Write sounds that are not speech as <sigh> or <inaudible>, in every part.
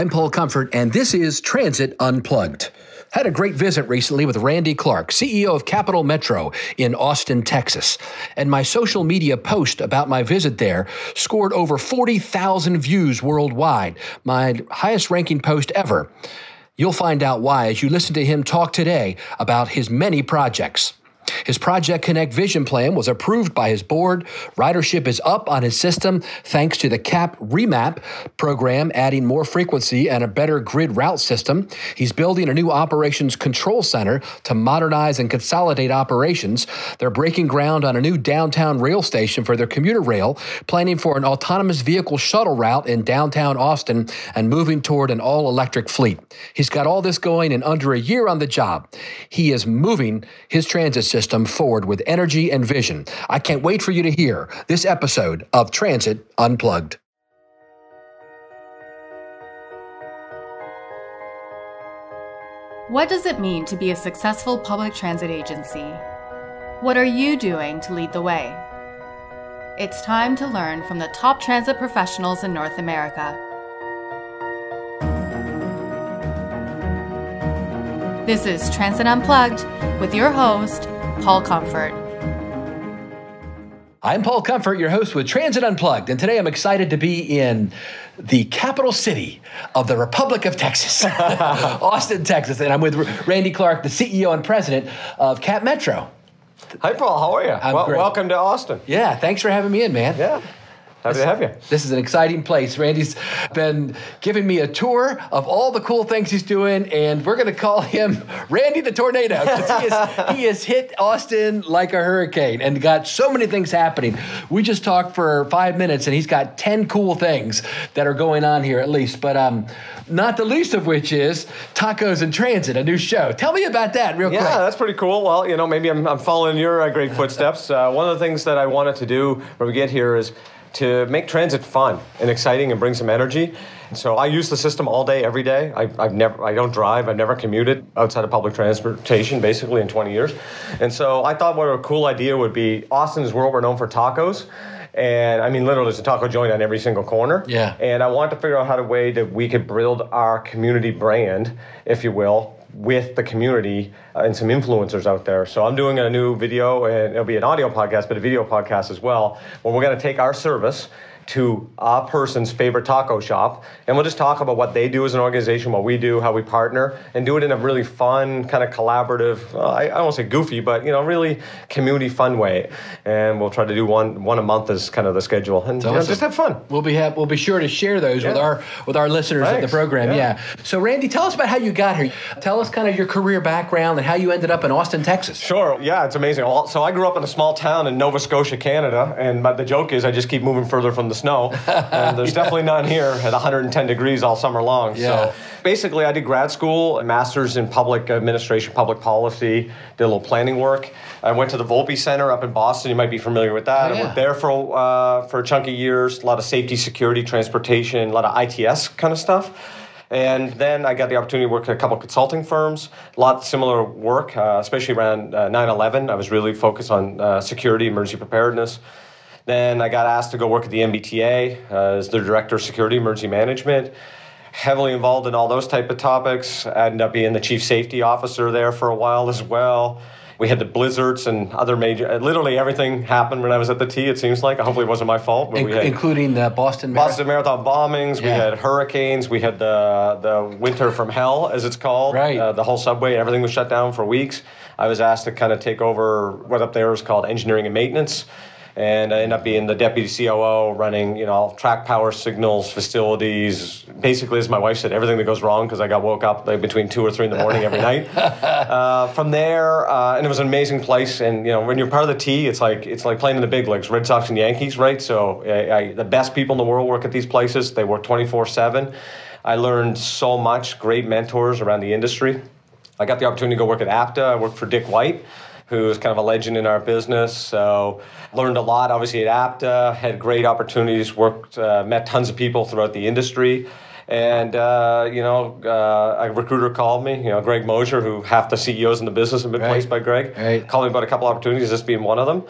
I'm Paul Comfort, and this is Transit Unplugged. Had a great visit recently with Randy Clarke, CEO of Capital Metro in Austin, Texas. And my social media post about my visit there scored over 40,000 views worldwide, my highest ranking post ever. You'll find out why as you listen to him talk today about his many projects. His Project Connect vision plan was approved by his board. Ridership is up on his system thanks to the CAP Remap program, adding more frequency and a better grid route system. He's building a new operations control center to modernize and consolidate operations. They're breaking ground on a new downtown rail station for their commuter rail, planning for an autonomous vehicle shuttle route in downtown Austin, and moving toward an all electric fleet. He's got all this going in under a year on the job. He is moving his transit system system forward with energy and vision. I can't wait for you to hear this episode of Transit Unplugged. What does it mean to be a successful public transit agency? What are you doing to lead the way? It's time to learn from the top transit professionals in North America. This is Transit Unplugged with your host, Paul Comfort. I'm Paul Comfort, your host with Transit Unplugged, and today I'm excited to be in the capital city of the Republic of Texas, <laughs> Austin, Texas, and I'm with Randy Clarke, the CEO and president of Cap Metro. Hi, Paul. How are you? Well, welcome to Austin. Yeah, thanks for having me in, man. Yeah. Happy this, to have you. This is an exciting place. Randy's been giving me a tour of all the cool things he's doing, and we're going to call him Randy the Tornado because he, has, he has hit Austin like a hurricane and got so many things happening. We just talked for five minutes, and he's got 10 cool things that are going on here at least. But um, not the least of which is Tacos in Transit, a new show. Tell me about that real yeah, quick. Yeah, that's pretty cool. Well, you know, maybe I'm, I'm following your uh, great footsteps. Uh, one of the things that I wanted to do when we get here is to make transit fun and exciting and bring some energy. So I use the system all day, every day. I, have never, I don't drive. I've never commuted outside of public transportation, basically in 20 years. And so I thought what a cool idea would be. Austin is world, we're for tacos. And I mean, literally, there's a taco joint on every single corner. Yeah. And I wanted to figure out how to way that we could build our community brand, if you will, with the community uh, and some influencers out there. So I'm doing a new video, and it'll be an audio podcast, but a video podcast as well, where we're going to take our service to a person's favorite taco shop, and we'll just talk about what they do as an organization, what we do, how we partner, and do it in a really fun, kind of collaborative. Uh, I, I don't want to say goofy, but you know, really community fun way. And we'll try to do one one a month as kind of the schedule, and you know, just have fun. We'll be ha- we'll be sure to share those yeah. with our with our listeners Thanks. at the program. Yeah. yeah. So Randy, tell us about how you got here. Tell us kind of your career background and how you ended up in Austin, Texas. Sure. Yeah, it's amazing. So I grew up in a small town in Nova Scotia, Canada, and the joke is I just keep moving further from the snow. and <laughs> there's yeah. definitely none here at 110 degrees all summer long. Yeah. So basically, I did grad school, a master's in public administration, public policy, did a little planning work. I went to the Volpe Center up in Boston. You might be familiar with that. Oh, yeah. I worked there for uh, for a chunk of years. A lot of safety, security, transportation, a lot of ITS kind of stuff. And then I got the opportunity to work at a couple of consulting firms, a lot of similar work, uh, especially around uh, 9 11. I was really focused on uh, security, emergency preparedness. Then I got asked to go work at the MBTA uh, as the director of security emergency management. Heavily involved in all those type of topics. I ended up being the chief safety officer there for a while as well. We had the blizzards and other major. Uh, literally everything happened when I was at the T. It seems like. <laughs> Hopefully, it wasn't my fault. In- we had including the Boston Marathon. Boston Marathon bombings. Yeah. We had hurricanes. We had the the winter from hell, as it's called. Right. Uh, the whole subway. Everything was shut down for weeks. I was asked to kind of take over what up there was called engineering and maintenance and I end up being the deputy COO, running you know track power signals facilities. Basically, as my wife said, everything that goes wrong because I got woke up like between two or three in the morning every night. <laughs> Uh, from there, uh, and it was an amazing place. And you know, when you're part of the T, it's like it's like playing in the big leagues, Red Sox and Yankees, right? So I, I, the best people in the world work at these places. They work 24 seven. I learned so much, great mentors around the industry. I got the opportunity to go work at APTA. I worked for Dick White who's kind of a legend in our business. So learned a lot, obviously at APTA, had great opportunities, worked, uh, met tons of people throughout the industry. And, uh, you know, uh, a recruiter called me, you know, Greg Mosier, who half the CEOs in the business have been right. placed by Greg, right. called me about a couple opportunities, this being one of them.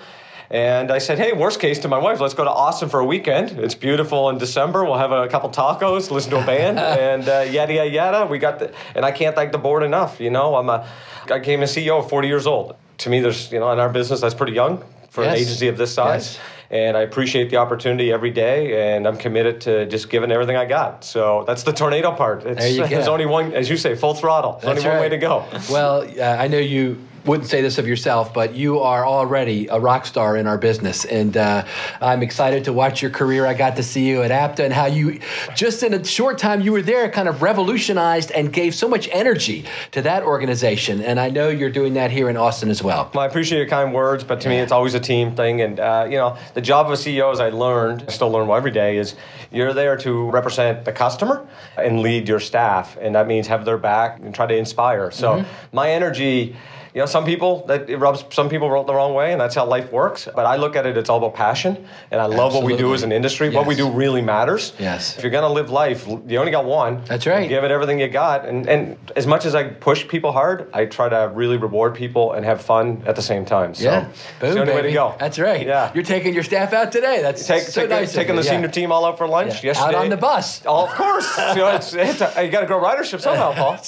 And I said, hey, worst case to my wife, let's go to Austin for a weekend. It's beautiful in December. We'll have a couple tacos, listen to a band, <laughs> and uh, yada, yada, yada. We got the, and I can't thank the board enough. You know, I'm a, I became a CEO at 40 years old. To me, there's, you know, in our business, that's pretty young for Yes. an agency of this size. Yes. And I appreciate the opportunity every day, and I'm committed to just giving everything I got. So that's the tornado part. It's, There you <laughs> go. There's only one, as you say, full throttle. There's That's only one way to go. Well, uh, I know you wouldn't say this of yourself, but you are already a rock star in our business. And uh, I'm excited to watch your career. I got to see you at APTA and how you, just in a short time you were there, kind of revolutionized and gave so much energy to that organization. And I know you're doing that here in Austin as well. Well, I appreciate your kind words, but to me, it's always a team thing. And uh, you know, the job of a CEO, as I learned, I still learn more every day, is you're there to represent the customer and lead your staff, and that means have their back and try to inspire. So my energy. You know, some people that it rubs some people the wrong way, and that's how life works. But I look at it; it's all about passion, and I love what we do as an industry. What we do really matters. Yes. If you're gonna live life, you only got one. That's right. Give it everything you got, and and as much as I push people hard, I try to really reward people and have fun at the same time. So Yeah, boom, the only way baby. to go. That's right. Yeah. you're taking your staff out today. That's Take, so take, nice. taking the yeah. senior team all out for lunch Yeah. yesterday. Out on the bus. Oh, of course. <laughs> you know, it's, it's a, you got to grow ridership somehow, Paul.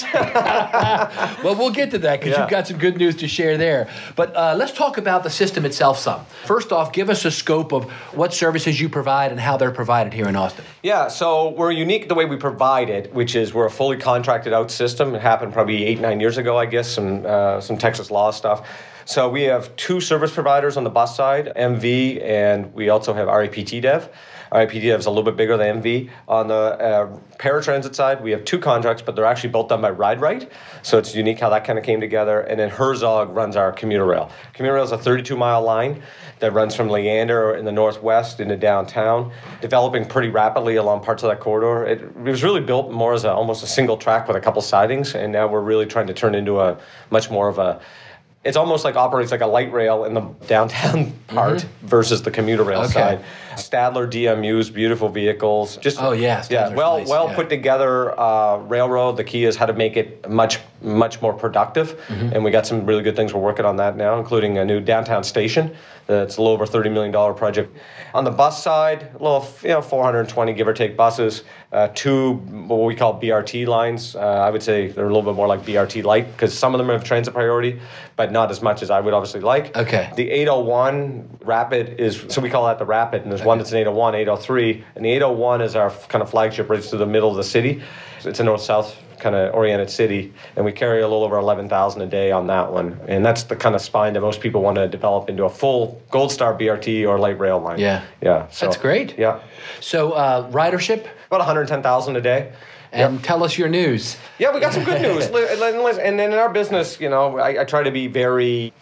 Well, we'll get to that because Yeah. you've got some good news to share there. But uh, let's talk about the system itself some. First off, give us a scope of what services you provide and how they're provided here in Austin. Yeah, so we're unique the way we provide it, which is we're a fully contracted out system. It happened probably eight, nine years ago, I guess, some, uh, some Texas law stuff. So we have two service providers on the bus side, MV, and we also have RATP Dev. RATP Dev is a little bit bigger than MV. On the uh, paratransit side, we have two contracts, but they're actually both done by RideRight. So it's unique how that kind of came together. And then Herzog runs our commuter rail. Commuter rail is a 32 mile line that runs from Leander in the northwest into downtown, developing pretty rapidly along parts of that corridor. It, it was really built more as a, almost a single track with a couple sidings, and now we're really trying to turn into a much more of a it's almost like operates like a light rail in the downtown <laughs> part versus the commuter rail Mm-hmm. Okay. side. Stadler DMUs, beautiful vehicles. Just Oh, yeah, yeah, well nice, well yeah. put together uh, railroad. The key is how to make it much much more productive, Mm-hmm. and we got some really good things we're working on that now, including a new downtown station. That's a little over thirty million dollar project. On the bus side, a little you know 420 give or take buses, uh, two what we call BRT lines. Uh, I would say they're a little bit more like BRT light because some of them have transit priority, but not as much as I would obviously like. Okay. The 801 Rapid is, so we call that the Rapid, and there's one that's an 801, 803. And the 801 is our kind of flagship right through the middle of the city. It's a north south kind of oriented city, and we carry a little over 11,000 a day on that one. And that's the kind of spine that most people want to develop into a full Gold Star BRT or light rail line. Yeah. Yeah. So, That's great. Yeah. So, uh, ridership, About 110,000 a day. and tell us your news. Yeah, we got some good news. <laughs> Li- li- listen, And then in our business, you know, I, I try to be very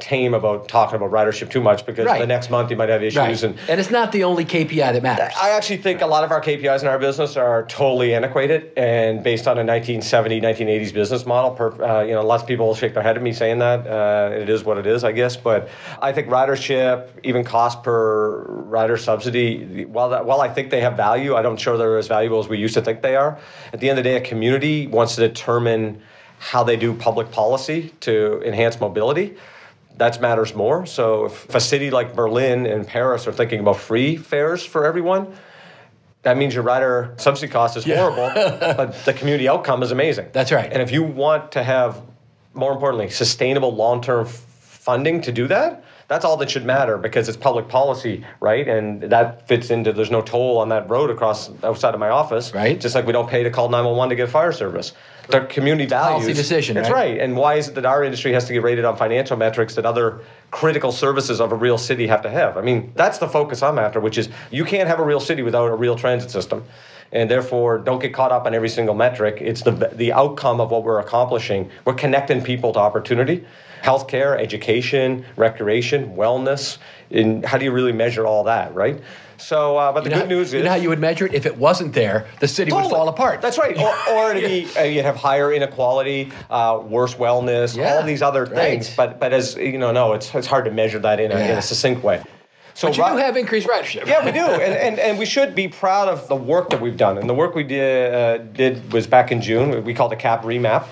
tame about talking about ridership too much because Right. the next month you might have issues Right. and And it's not the only KPI that matters. I actually think a lot of our KPIs in our business are totally antiquated and based on a 1970, 1980s business model. Per, uh, you know, lots of people shake their head at me saying that. Uh, it is what it is, I guess. But I think ridership, even cost per rider subsidy, while that, while I think they have value, I don't sure they're as valuable as we used to think they are. At the end of the day, a community wants to determine how they do public policy to enhance mobility that matters more. So if a city like Berlin and Paris are thinking about free fares for everyone, that means your rider subsidy cost is horrible, <laughs> but the community outcome is amazing. That's right. And if you want to have, more importantly, sustainable long-term f- funding to do that, that's all that should matter because it's public policy, right? And that fits into there's no toll on that road across outside of my office, Right. Just like we don't pay to call 911 to get fire service. They're community values. policy decision, That's right? right. And why is it that our industry has to get rated on financial metrics that other critical services of a real city have to have? I mean, that's the focus I'm after, which is you can't have a real city without a real transit system. And therefore, don't get caught up on every single metric. It's the, the outcome of what we're accomplishing. We're connecting people to opportunity, healthcare, education, recreation, wellness. And how do you really measure all that, right? So, uh, but the You know good how- news you is. know how you would measure it? If it wasn't there, the city would fall apart. That's right. Or, or it'd be, <laughs> uh, you'd have higher inequality, uh, worse wellness, Yeah, all these other right. things. But but as you know, no, it's it's hard to measure that in a, in a succinct way. So but you do have increased ridership. yeah, we do, and, and and we should be proud of the work that we've done. And the work we did uh, did was back in June. We called the CAP remap,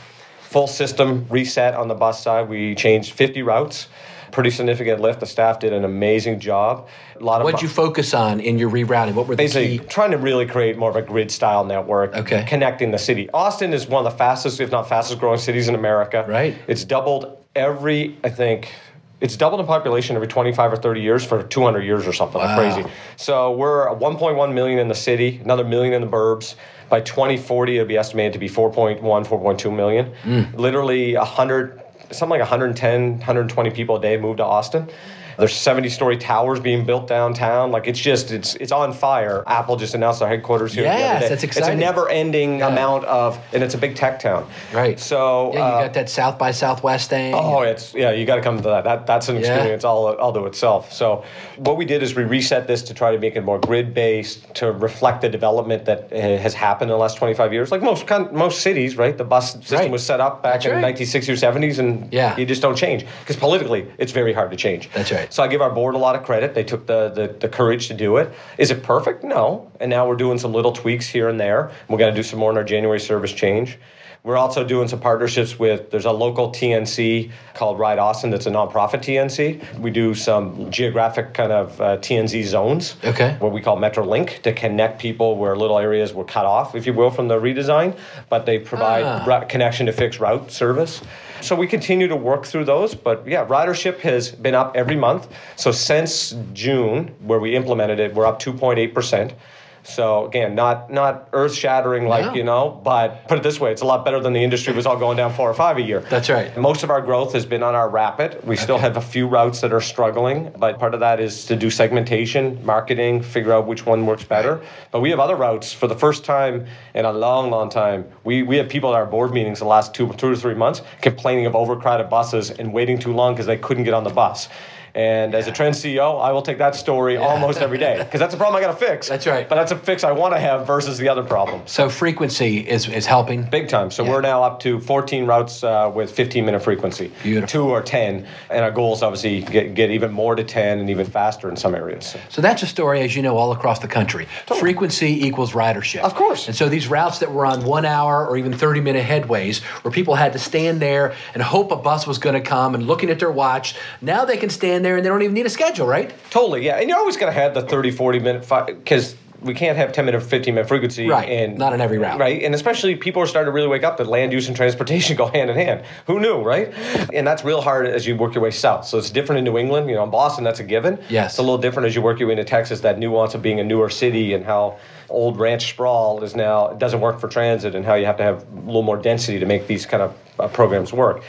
full system reset on the bus side. We changed 50 routes. pretty significant lift. The staff did an amazing job. A lot of What'd you focus on in your rerouting? What were the basically key? trying to really create more of a grid style network, okay. connecting the city. Austin is one of the fastest, if not fastest, growing cities in America. Right. It's doubled every, I think, it's doubled in population every 25 or 30 years for 200 years or something wow. like crazy. So we're 1.1 million in the city, another million in the burbs. By 2040, it'll be estimated to be 4.1, 4.2 million. Mm. Literally 100, something like 110, 120 people a day move to Austin. There's 70 story towers being built downtown. Like it's just it's it's on fire. Apple just announced their headquarters here. Yes, the that's exciting. It's a never ending yeah. amount of, and it's a big tech town. Right. So yeah, you uh, got that South by Southwest thing. Oh, it's yeah. You got to come to that. That that's an experience yeah. all all to itself. So what we did is we reset this to try to make it more grid based to reflect the development that uh, has happened in the last 25 years. Like most most cities, right? The bus system right. was set up back that's in right. 1960s or 70s, and yeah. you just don't change because politically it's very hard to change. That's right. So I give our board a lot of credit. They took the, the, the courage to do it. Is it perfect? No. And now we're doing some little tweaks here and there. We're going to do some more in our January service change. We're also doing some partnerships with, there's a local TNC called Ride Austin that's a nonprofit TNC. We do some geographic kind of uh, TNC zones. Okay. What we call MetroLink to connect people where little areas were cut off, if you will, from the redesign, but they provide ah. connection to fixed route service. So we continue to work through those, but yeah, ridership has been up every month. So since June, where we implemented it, we're up 2.8%. So again, not not earth shattering like no. you know, but put it this way, it's a lot better than the industry was all going down four or five a year. That's right. Most of our growth has been on our rapid. We okay. still have a few routes that are struggling, but part of that is to do segmentation, marketing, figure out which one works better. Right. But we have other routes for the first time in a long, long time. We we have people at our board meetings the last two two or three months complaining of overcrowded buses and waiting too long because they couldn't get on the bus. And as a trend CEO, I will take that story almost every day because that's a problem I got to fix. <laughs> That's right. But that's a fix I want to have versus the other problem. So frequency is, is helping? Big time. So we're now up to 14 routes uh, with 15 minute frequency. Beautiful. Two or 10. And our goal is obviously get, get even more to 10 and even faster in some areas. So, so that's a story, as you know, all across the country. Totally. Frequency equals ridership. Of course. And so these routes that were on one hour or even 30 minute headways where people had to stand there and hope a bus was going to come and looking at their watch, now they can stand there and they don't even need a schedule right? Totally, yeah. And you're always going to have the 30, 40 minute, because we can't have 10 minute 15 minute frequency right and not in every route. Right and especially people are starting to really wake up that land use and transportation <laughs> go hand in hand. Who knew right? And that's real hard as you work your way south. So it's different in new england you know in boston that's a given. Yes. It's a little different as you work your way into texas that nuance of being a newer city and how old ranch sprawl is now it doesn't work for transit and how you have to have a little more density to make these kind of uh, programs work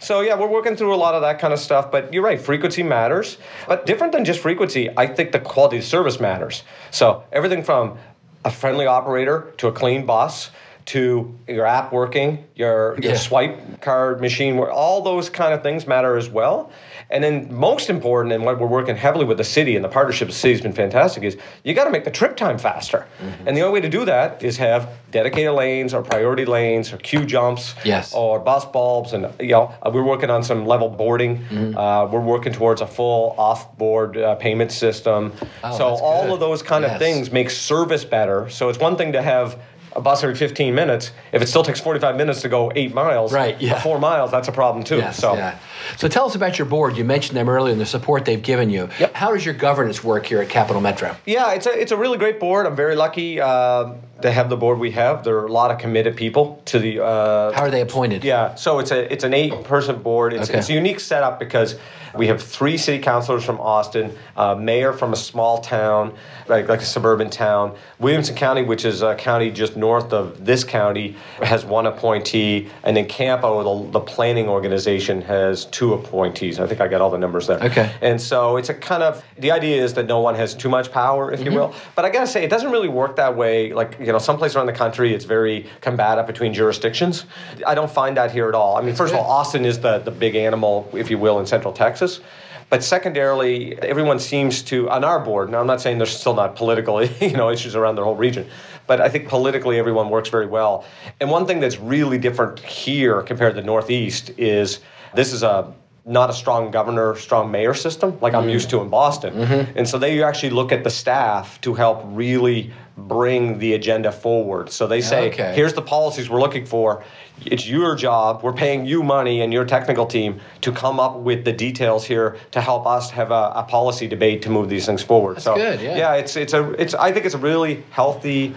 so yeah, we're working through a lot of that kind of stuff. But you're right, frequency matters. But different than just frequency, I think the quality of service matters. So everything from a friendly operator to a clean bus to your app working, your, your yeah. swipe card machine, where all those kind of things matter as well. And then most important, and what we're working heavily with the city and the partnership with the city has been fantastic, is you got to make the trip time faster. Mm-hmm. And the only way to do that is have dedicated lanes or priority lanes or queue jumps yes. or bus bulbs. And you know, uh, we're working on some level boarding. Mm-hmm. Uh, we're working towards a full off-board uh, payment system. Oh, so all good. of those kind yes. of things make service better. So it's one thing to have a bus every 15 minutes. If it still takes 45 minutes to go eight miles, right? Yeah, four miles, that's a problem too. Yes, so, yeah. so tell us about your board. You mentioned them earlier and the support they've given you. Yep. How does your governance work here at Capital Metro? Yeah, it's a it's a really great board. I'm very lucky uh, to have the board we have. There are a lot of committed people to the. Uh, How are they appointed? Yeah, so it's a it's an eight person board. It's, okay. it's a unique setup because we have three city councilors from Austin, a mayor from a small town, like, like a suburban town. Williamson County, which is a county just north of this county, has one appointee, and then Campo, the, the planning organization, has two appointees. I think I got all the numbers there. Okay. And so it's a kind of the idea is that no one has too much power, if mm-hmm. you will. But I gotta say, it doesn't really work that way. Like you know, some places around the country, it's very combative between jurisdictions. I don't find that here at all. I mean, first of all, Austin is the the big animal, if you will, in Central Texas. But secondarily, everyone seems to on our board. Now, I'm not saying there's still not political, <laughs> you know, issues around the whole region, but I think politically everyone works very well. And one thing that's really different here compared to the Northeast is this is a not a strong governor, strong mayor system like I'm mm-hmm. used to in Boston. Mm-hmm. And so they actually look at the staff to help really bring the agenda forward. So they say, Okay. here's the policies we're looking for. It's your job. We're paying you money and your technical team to come up with the details here to help us have a, a policy debate to move these things forward. That's so good, yeah. yeah, it's it's a it's I think it's a really healthy.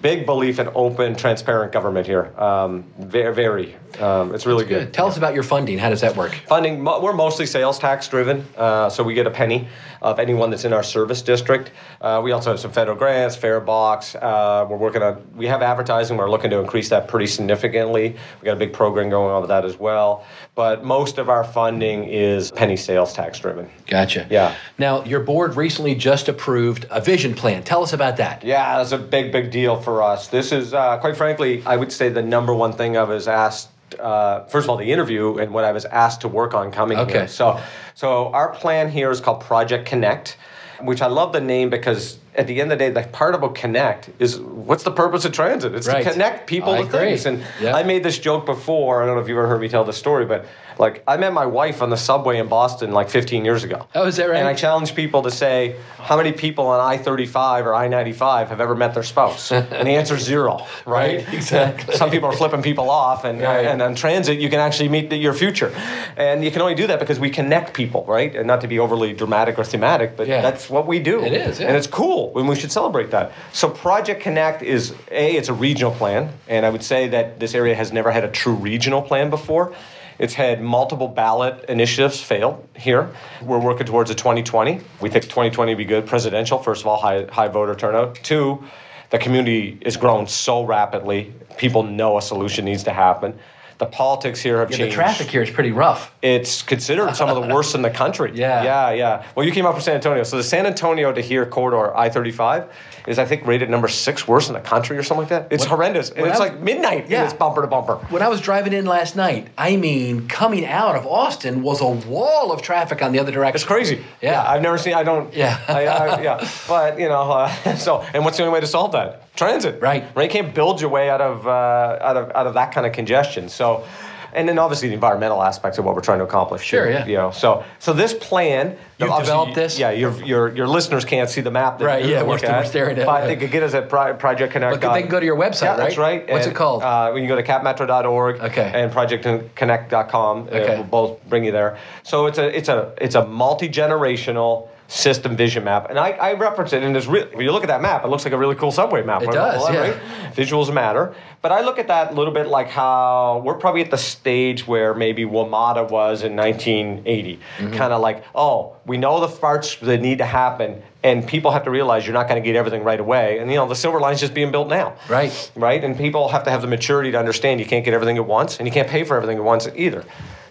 Big belief in open, transparent government here. Um, very, very. Um, it's really Good. Tell us about your funding. How does that work? Funding, we're mostly sales tax driven, uh, so we get a penny of anyone that's in our service district. Uh, we also have some federal grants, farebox. Uh, we're working on, we have advertising, we're looking to increase that pretty significantly. We got a big program going on with that as well. But most of our funding is penny sales tax driven. Gotcha. Yeah. Now, your board recently just approved a vision plan. Tell us about that. Yeah, that's a big, big deal for us. This is, uh, quite frankly, I would say the number one thing I was asked. Uh, first of all, the interview and what I was asked to work on coming Okay. here. So, so our plan here is called Project Connect, which I love the name because at the end of the day, the part about connect is what's the purpose of transit? It's Right. to connect people I to agree. things. And Yeah. I made this joke before. I don't know if you ever heard me tell this story, but like I met my wife on the subway in Boston like 15 years ago. Oh, is that right? And I challenge people to say how many people on I 35 or I 95 have ever met their spouse? <laughs> and the answer is zero, right? Right, exactly. Some people are flipping people off, and, uh, Right. and on transit, you can actually meet the, your future. And you can only do that because we connect people, right? And not to be overly dramatic or thematic, but Yeah. that's what we do. It is, yeah. And it's cool, and we should celebrate that. So, Project Connect is A, it's a regional plan, and I would say that this area has never had a true regional plan before. It's had multiple ballot initiatives fail here. We're working towards a 2020. We think 2020 would be good. Presidential, first of all, high, high voter turnout. Two, the community is growing so rapidly. People know a solution needs to happen. The politics here have Yeah, the traffic here is pretty rough. it's considered some of the worst in the country. <laughs> Yeah. Yeah, yeah. Well, you came up from San Antonio. So the San Antonio to here corridor, I 35, is I think rated number six worst in the country or something like that. It's When- horrendous. And it's was- like midnight Yeah. it's bumper to bumper. When I was driving in last night, I mean, coming out of Austin was a wall of traffic on the other direction. It's crazy. Yeah. I've never seen, I don't, Yeah. I, I, yeah. <laughs> But, you know, uh, <laughs> so, and what's the only way to solve that? Transit. Right. Right? You can't build your way out of, uh, out of, out of that kind of congestion. So, and then obviously the environmental aspects of what we're trying to accomplish. too, Sure, yeah. You know, so so this plan. You've developed this? Yeah, your, your your listeners can't see the map. That Right, yeah, we're still- we're staring at But it. they could get us at Pro- Project Connect. Look, they can go to your website, yeah, That's right? right. What's And, it called? Uh, when you go to capmetro.org Okay. and projectconnect.com, Okay. uh, we'll both bring you there. So it's a it's a it's a multi generational system vision map, and I, I reference it, and it's really when you look at that map, it looks like a really cool subway map. It right? does, Well, yeah. right? Visuals matter, but I look at that a little bit like how we're probably at the stage where maybe WMATA was in 1980, Mm-hmm. kind of like oh, we know the parts that need to happen. And people have to realize you're not going to get everything right away. And you know the silver line's just being built now Right. right? And people have to have the maturity to understand you can't get everything at once, and you can't pay for everything at once either.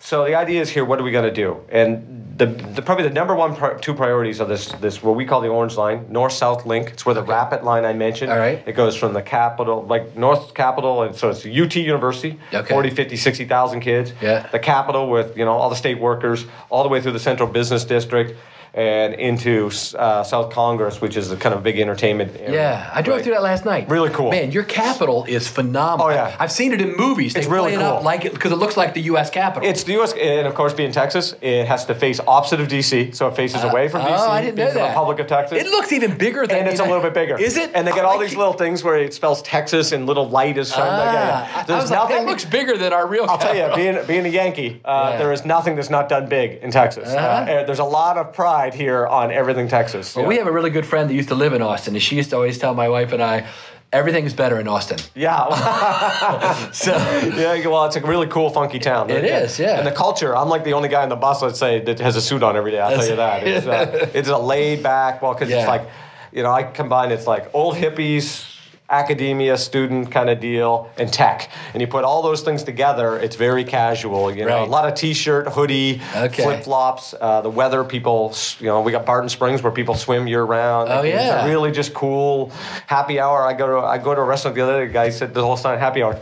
So the idea is here: what are we going to do? And the, the probably the number one pri- two priorities of this this what we call the orange line, north south link. It's where the rapid line I mentioned. All right. It goes from the capital, like north capital, and so it's UT University, Okay. 40, 50, 60,000 kids. Yeah. The capital with you know all the state workers, all the way through the central business district. And into uh, South Congress, which is a kind of big entertainment area. Yeah, I drove Right. through that last night. Really cool. Man, your capitol is phenomenal. Oh, yeah. I've seen it in movies. They It's really it up cool. like it because it looks like the U.S. Capitol. It's the U.S. and of course, being Texas, it has to face opposite of D.C., so it faces away from oh, D.C. I didn't know that. Republic of Texas. It looks even bigger than and it's a little bit bigger. Is it? And they got I all like these it. little things where it spells Texas and little light is showing. Ah, yeah, yeah. There's was like, nothing. that looks bigger than our real. I'll tell you, being being a Yankee, uh, Yeah. there is nothing that's not done big in Texas. uh Uh-huh. there's a lot of pride here on everything Texas. Well, yeah. we have a really good friend that used to live in Austin, and she used to always tell my wife and I, everything's better in Austin. yeah. <laughs> <laughs> So Yeah, well, it's a really cool, funky town. It is, yeah. And the culture, I'm like the only guy in the bus, let's say, that has a suit on every day. I'll tell you that. It's, uh, <laughs> it's a laid back, well, because Yeah. it's like, you know, I combine it's like old hippies, academia, student kind of deal, and tech. And you put all those things together, it's very casual. You know, Right. a lot of t-shirt, hoodie, Okay. flip flops. Uh, the weather, people, you know, we got Barton Springs where people swim year round. Oh, yeah. really just cool. Happy hour. I go to I go to a restaurant the other day. The guy said the whole sign happy hour.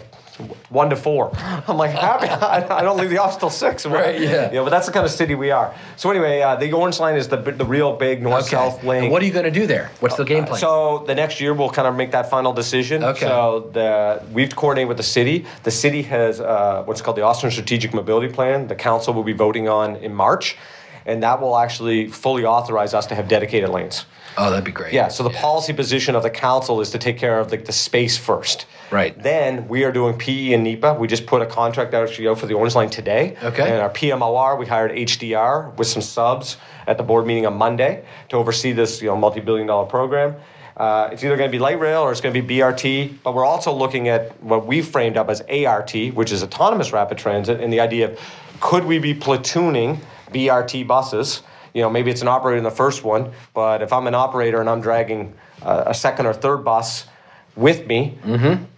One to four. <laughs> I'm like happy. <laughs> I don't leave the office till six. Right, yeah. You know, but that's the kind of city we are. So anyway, uh, the orange line is the the real big north south okay. link. And what are you going to do there? What's the game plan? So the next year we'll kind of make that final decision. Okay. So the we've coordinated with the city. The city has uh, what's called the Austin Strategic Mobility Plan. The council will be voting on in March, and that will actually fully authorize us to have dedicated lanes. Oh, that'd be great. Yeah, so the policy position of the council is to take care of like the space first. Right. Then we are doing PE and NEPA. We just put a contract out for the Orange Line today. Okay. And our PMOR, we hired HDR with some subs at the board meeting on Monday to oversee this you know multi-billion dollar program. Uh, it's either going to be light rail or it's going to be BRT, but we're also looking at what we've framed up as ART, which is autonomous rapid transit, and the idea of could we be platooning BRT buses? You know, maybe it's an operator in the first one, but if I'm an operator and I'm dragging uh, a second or third bus with me,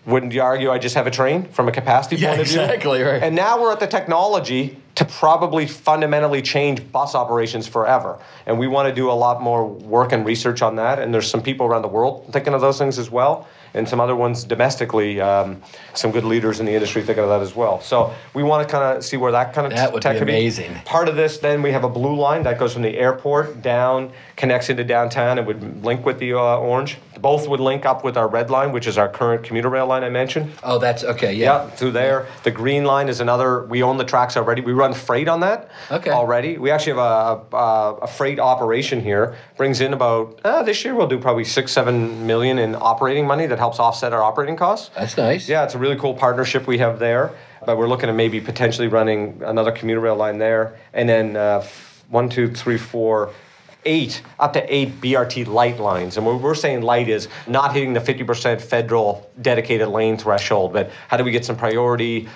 wouldn't you argue I just have a train from a capacity Mm-hmm. Yeah, point of view? exactly, right. And now we're at the technology to probably fundamentally change bus operations forever. And we want to do a lot more work and research on that. And there's some people around the world thinking of those things as well, and some other ones domestically, um, some good leaders in the industry thinking of that as well. So we want to kind of see where that kind of That would tech be could amazing. Part of this, then we have a blue line that goes from the airport down, connects into downtown, and would link with the uh, orange. Both would link up with our red line, which is our current commuter rail line I mentioned. Oh, that's okay. Yeah. Yeah, through there. The green line is another. We own the tracks already. We run freight on that. Okay. Already, we actually have a, a, a freight operation here. Brings in about uh, this year we'll do probably six, seven million in operating money that helps offset our operating costs. That's nice. Yeah, it's a really cool partnership we have there. But we're looking at maybe potentially running another commuter rail line there, and then uh, f- one, two, three, four, eight, up to eight BRT light lines. And what we're saying light is not hitting the 50% federal dedicated lane threshold, but how do we get some priority?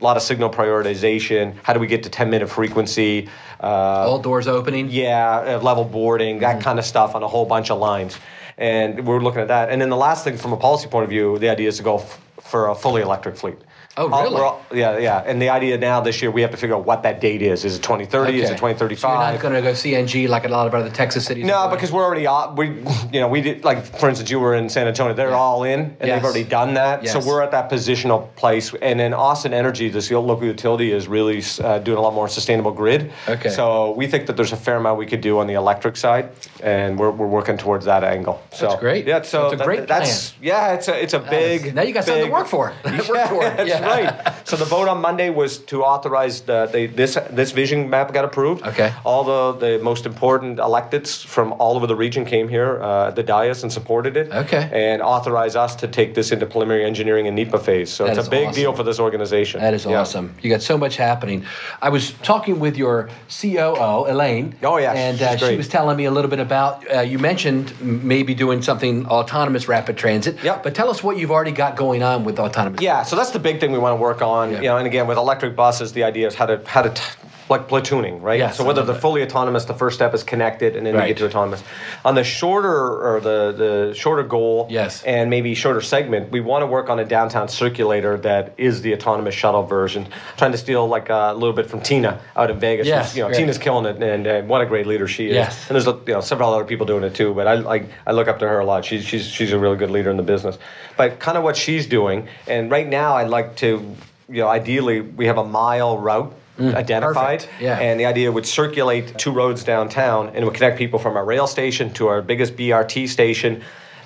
A lot of signal prioritization. How do we get to 10 minute frequency? Uh, All doors opening. yeah, uh, level boarding, that kind of stuff on a whole bunch of lines. And we're looking at that. And then the last thing from a policy point of view, the idea is to go f- for a fully electric fleet. Oh, All- really? we're all- yeah, yeah. And the idea now this year, we have to figure out what that date is. Is it 2030? Is it 2035? So you're not going to go CNG like a lot of other Texas cities. No, because we're already we you know we did like for instance you were in San Antonio they're all in and Yes. they've already done that so we're at that positional place and then Austin Energy this local utility is really uh, doing a lot more sustainable grid Okay. so we think that there's a fair amount we could do on the electric side and we're, we're working towards that angle so That's great. yeah so That's a that- great that's yeah it's a it's a big now you got something to big- work for. <laughs> Work yeah, for. Yeah. <laughs> right. So the vote on Monday was to authorize the, the this this vision map got approved. Okay. All the the most important electeds from all over the region came here uh, the dais and supported it. Okay. And authorized us to take this into preliminary engineering and NEPA phase. So That it's a big awesome. deal for this organization. That is Yeah. awesome. You got so much happening. I was talking with your COO, Elaine. Oh, yeah, And uh, she was telling me a little bit about, uh, you mentioned maybe doing something autonomous rapid transit. Yep. But tell us what you've already got going on with autonomous. Yeah, so that's the big thing we want to work on. Yeah. You know, and again with electric buses, the idea is how to how to t- like platooning, right? Yes, so whether they're fully autonomous, the first step is connected, and then Right. you get to autonomous. On the shorter or the the shorter goal, Yes. and maybe shorter segment, we want to work on a downtown circulator that is the autonomous shuttle version. Trying to steal like uh, a little bit from Tina out in Vegas. Yes, you know, great. Tina's killing it, and, and what a great leader she is. Yes. And there's you know several other people doing it too, but I like I look up to her a lot. She's she's she's a really good leader in the business. But kind of what she's doing, and right now I'd like to, you know, ideally we have a mile route. Mm. identified perfect. Yeah. and the idea would circulate two roads downtown and it would connect people from our rail station to our biggest BRT station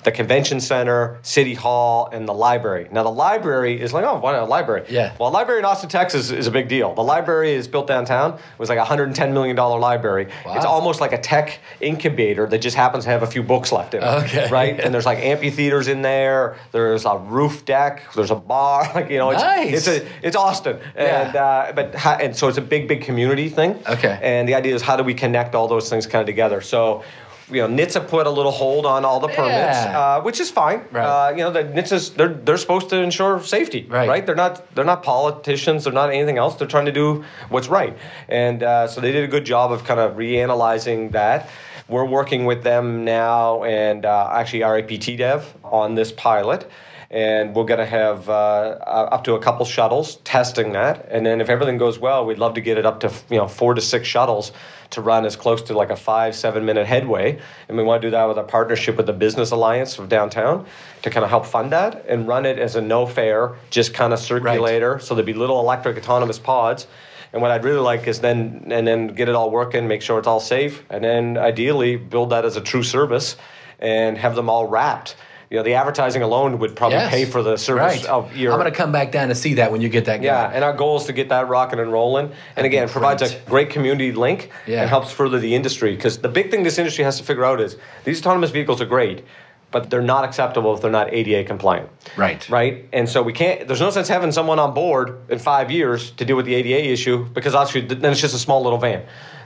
the convention center, city hall, and the library. Now the library is like, oh, why not a library? Yeah. Well, a library in Austin, Texas is a big deal. The library is built downtown. It was like a $110 million library. Wow. It's almost like a tech incubator that just happens to have a few books left in it. Okay. Right? And there's like amphitheaters in there. There's a roof deck. There's a bar. <laughs> Like, you know, it's, Nice. it's, a, it's Austin. And, Yeah. uh, but and so it's a big, big community thing. Okay. And the idea is how do we connect all those things kind of together? So, you know, NHTSA put a little hold on all the permits, Yeah. uh, which is fine. Right. Uh, you know, the NHTSA's they're they're supposed to ensure safety, Right. They're not they're not politicians. They're not anything else. They're trying to do what's right, and uh, so they did a good job of kind of reanalyzing that. We're working with them now, and uh, actually our APT dev on this pilot and we're going to have uh, up to a couple shuttles testing that. And then if everything goes well we'd love to get it up to you know four to six shuttles to run as close to like a five seven minute headway. And we want to do that with a partnership with the business alliance of downtown to kind of help fund that and run it as a no fare just kind of circulator. So there'd be little electric autonomous pods. And what I'd really like is then and then get it all working, make sure it's all safe, and then ideally build that as a true service and have them all wrapped. You know, the advertising alone would probably Yes. pay for the service Right. of your. I'm going to come back down to see that when you get that. yeah, and our goal is to get that rocking and rolling. And again, it provides great. a great community link Yeah. and helps further the industry. Because the big thing this industry has to figure out is these autonomous vehicles are great, but they're not acceptable if they're not ADA compliant. Right. Right. And so we can't. There's no sense having someone on board in five years to deal with the ADA issue because obviously then it's just a small little van.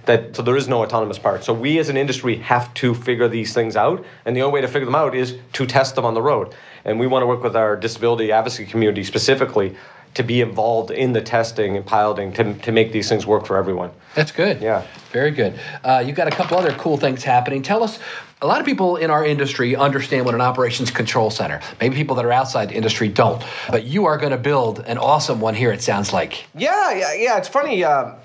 That so there is no autonomous part. So we as an industry have to figure these things out, and the only way to figure them out is to test them on the road. And we want to work with our disability advocacy community specifically to be involved in the testing and piloting to, to make these things work for everyone. That's good. Yeah. Very good. Uh, you've got a couple other cool things happening. Tell us. A lot of people in our industry understand what an operations control center. Maybe people that are outside the industry don't. But you are going to build an awesome one here. It sounds like. Yeah, yeah, yeah. It's funny. Uh,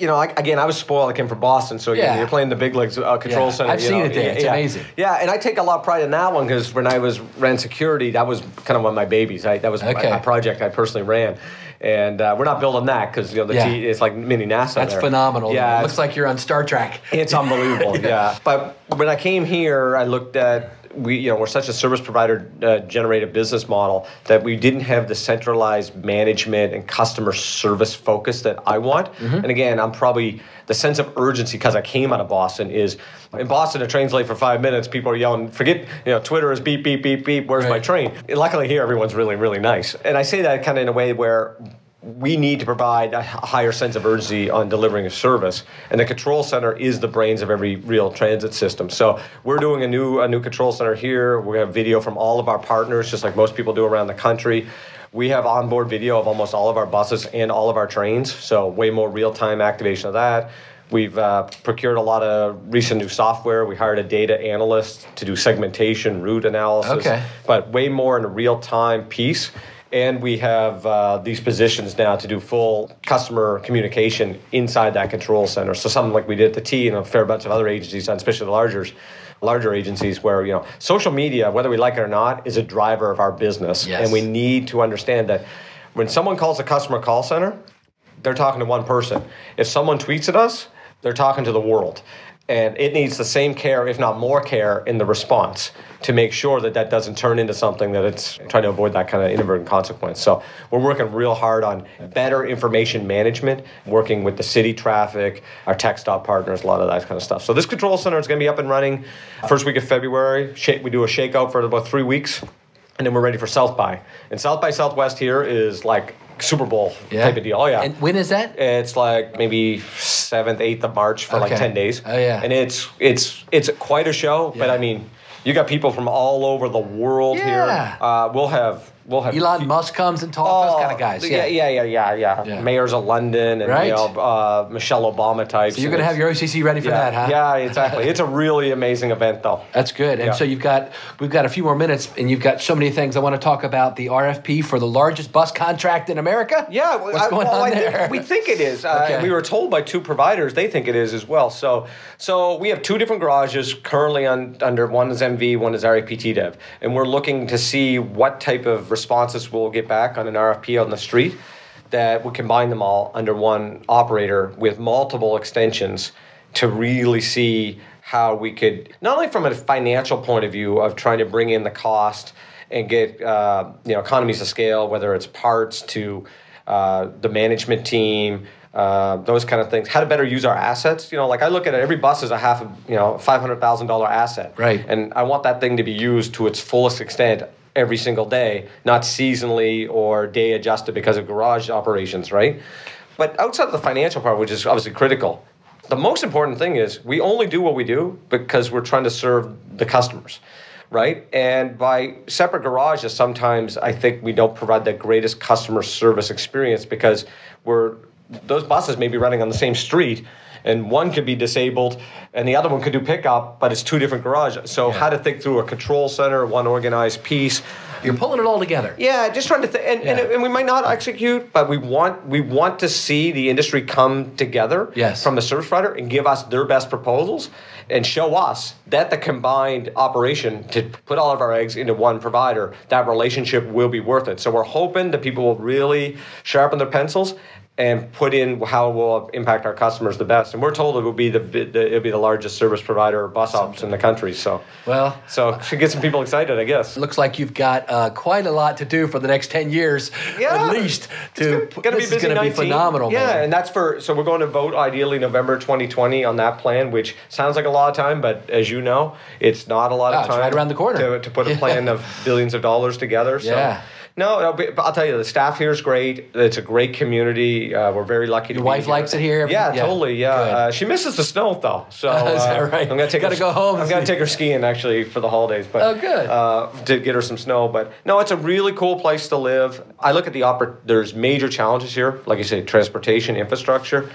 you know, I, again, I was spoiled. I came from Boston, so Yeah. yeah. you're playing the big leagues uh, control Yeah, center. I've you seen know. it there. Yeah, It's amazing. Yeah, and I take a lot of pride in that one because when I was ran security, that was kind of one of my babies. I, that was my- Okay. my, project I personally ran, and uh, we're not building that because you know the. T, it's like mini NASA. That's there. phenomenal. Yeah, It looks like you're on Star Trek. it's unbelievable, <laughs> yeah. But when I came here, I looked at we, you know, we're such a service provider uh, generated business model that we didn't have the centralized management and customer service focus that I want. And again, I'm probably the sense of urgency because I came out of Boston is in Boston. A train's late for five minutes. People are yelling, "Forget, you know, Twitter is beep beep beep beep. Where's my train?" And luckily here, everyone's really really nice. And I say that kind of in a way where we need to provide a higher sense of urgency on delivering a service and the control center is the brains of every real transit system so we're doing a new a new control center here we have video from all of our partners just like most people do around the country we have onboard video of almost all of our buses and all of our trains so way more real-time activation of that We've uh, procured a lot of recent new software. We hired a data analyst to do segmentation, route analysis, Okay. but way more in a real time piece. And we have uh, these positions now to do full customer communication inside that control center. So something like we did at the T and a fair bunch of other agencies, and especially the larger, larger agencies, where you know social media, whether we like it or not, is a driver of our business, Yes. and we need to understand that when someone calls a customer call center, they're talking to one person. If someone tweets at us, they're talking to the world. And it needs the same care, if not more care, in the response to make sure that that doesn't turn into something that it's trying to avoid that kind of inadvertent consequence. So we're working real hard on better information management, working with the city traffic, our TxDOT partners, a lot of that kind of stuff. So this control center is going to be up and running first week of February. We do a shakeout for about three weeks, and then we're ready for South by. And South by Southwest here is like Super Bowl type of deal. Oh yeah. And when is that? It's like maybe seventh, eighth of March for like ten days. Oh, yeah. and it's it's it's quite a show. But I mean, you got people from all over the world Yeah. here. Uh, we'll have we'll have Elon Musk comes and talks. those kind of guys. Oh, Yeah, yeah, yeah, yeah, yeah. Yeah. Mayors of London and Right. you know uh, Michelle Obama types. So you're going to have your OCC ready for yeah, that, huh? Yeah, exactly. it's a really amazing event, though. That's good. And Yeah. so you've got we've got a few more minutes, and you've got so many things I want to talk about. The RFP for the largest bus contract in America. Yeah, what's I- going well, on I think- there? we think it is. Uh, We were told by two providers they think it is as well. So, so we have two different garages currently on under one is MV, one is RATP Dev, and we're looking to see what type of responses we'll get back on an RFP on the street that would combine them all under one operator with multiple extensions to really see how we could not only from a financial point of view of trying to bring in the cost and get uh, you know economies of scale, whether it's parts to uh, the management team, uh, those kind of things. How to better use our assets. You know, like I look at it, every bus is a half, a, you know, five hundred thousand dollar asset. Right. And I want that thing to be used to its fullest extent every single day, not seasonally or day adjusted because of garage operations, right? But outside of the financial part, which is obviously critical, the most important thing is we only do what we do because we're trying to serve the customers, right? And by separate garages, sometimes I think we don't provide the greatest customer service experience because we're those buses may be running on the same street and one could be disabled and the other one could do pickup, but it's two different garages. So how to think through a control center, one organized piece. You're pulling it all together. Yeah, just trying to think, and, and, and we might not execute, but we want we want to see the industry come together Yes. from the service provider and give us their best proposals and show us that the combined operation to put all of our eggs into one provider, that relationship will be worth it. So we're hoping that people will really sharpen their pencils and put in how it will impact our customers the best. And we're told it will be the, the it'll be the largest service provider of bus ops in the country. So well, so should get some people excited, I guess. Looks like you've got uh, quite a lot to do for the next ten years, yeah, at least. To it's gonna, this be is going to be phenomenal. Yeah, man. and that's for so we're going to vote ideally November 2020 on that plan, which sounds like a lot of time, but as you know, it's not a lot wow, of time. right around the corner to, to put a <laughs> plan of billions of dollars together. So. Yeah. No, no, but I'll tell you, the staff here is great. It's a great community. Uh, we're very lucky. Your to wife be here. likes it here. Yeah, yeah. totally. Yeah, uh, she misses the snow though. So uh, <laughs> is that right? I'm gonna take. Gotta her, go home. I'm gonna take her skiing actually for the holidays. But oh, good. Uh, to get her some snow. But no, it's a really cool place to live. I look at the oppor- There's major challenges here, like you say, transportation, infrastructure.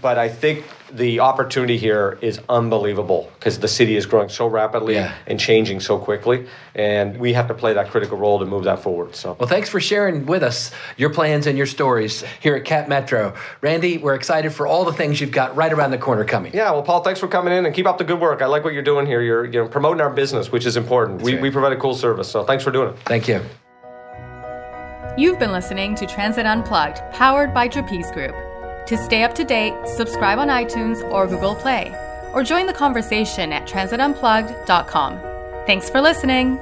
But I think the opportunity here is unbelievable because the city is growing so rapidly Yeah. and changing so quickly, and we have to play that critical role to move that forward. So. Well, thanks for sharing with us your plans and your stories here at Cap Metro. Randy, we're excited for all the things you've got right around the corner coming. Yeah, well, Paul, thanks for coming in and keep up the good work. I like what you're doing here. You're, you're promoting our business, which is important. We, right. we provide a cool service, so thanks for doing it. Thank you. You've been listening to Transit Unplugged, powered by Trapeze Group. To stay up to date, subscribe on iTunes or Google Play, or join the conversation at transitunplugged.com. Thanks for listening.